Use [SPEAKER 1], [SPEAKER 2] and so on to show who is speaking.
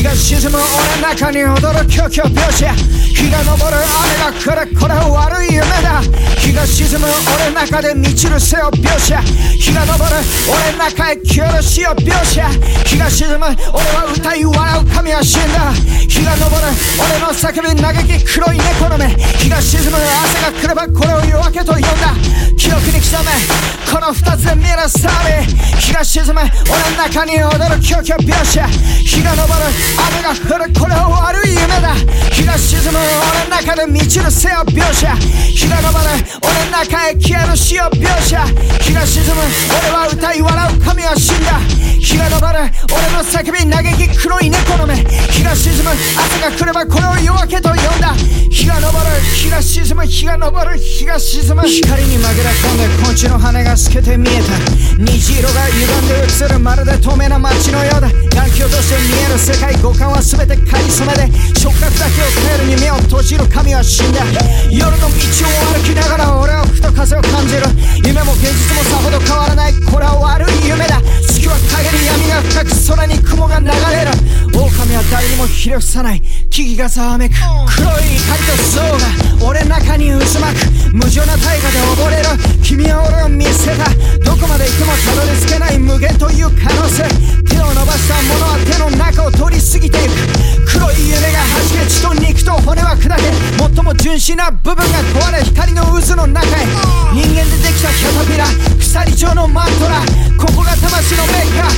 [SPEAKER 1] 日が沈む俺の中に踊る虚虚描写日が昇る雨が来るこれは悪い夢だ。日が沈む俺の中で満ちる背を描写日が昇る俺の中へ消える死を描写日が沈む俺は歌い笑う神は死んだ。日が昇る俺の叫び嘆き黒い猫の目。日が沈む朝が来ればこれを夜明けと呼んだ。記憶に刻め。この二つで見るサービが沈む俺の中に踊る狂気描写日が昇る雨が降るこれは悪い夢だ。日が沈む俺の中で満ちる背を描写。日が昇る俺の中へ消える死を描写。日が沈む俺は俺の叫び嘆き黒い猫の目。日が沈む。朝が来ればこれを夜明けと呼んだ。日が昇る。日が沈む。日が昇る。日が沈む。光に紛れ込んで昆虫の羽が透けて見えた。虹色が歪んで映るまるで透明な街のようだ。眼鏡として見える世界五感は全てかりそめで。触覚だけを頼りに目を閉じる神は死んだ。夜の道を歩きながら俺はふと風を感じる。夢も闇が深く空に雲が流れる。狼は誰にもひれ伏さない。木々がざわめく。黒い光と層が俺の中に渦巻く。無情な大河で溺れる。君は俺を見せた。どこまで行ってもたどり着けない。無限という可能性。手を伸ばしたものは手の中を通り過ぎていく。黒い夢が弾け血と肉と骨は砕け。最も純真な部分が壊れ光の渦の中へ。人間でできたキャタピラ。鎖状のマントラ。ここが魂のメーカ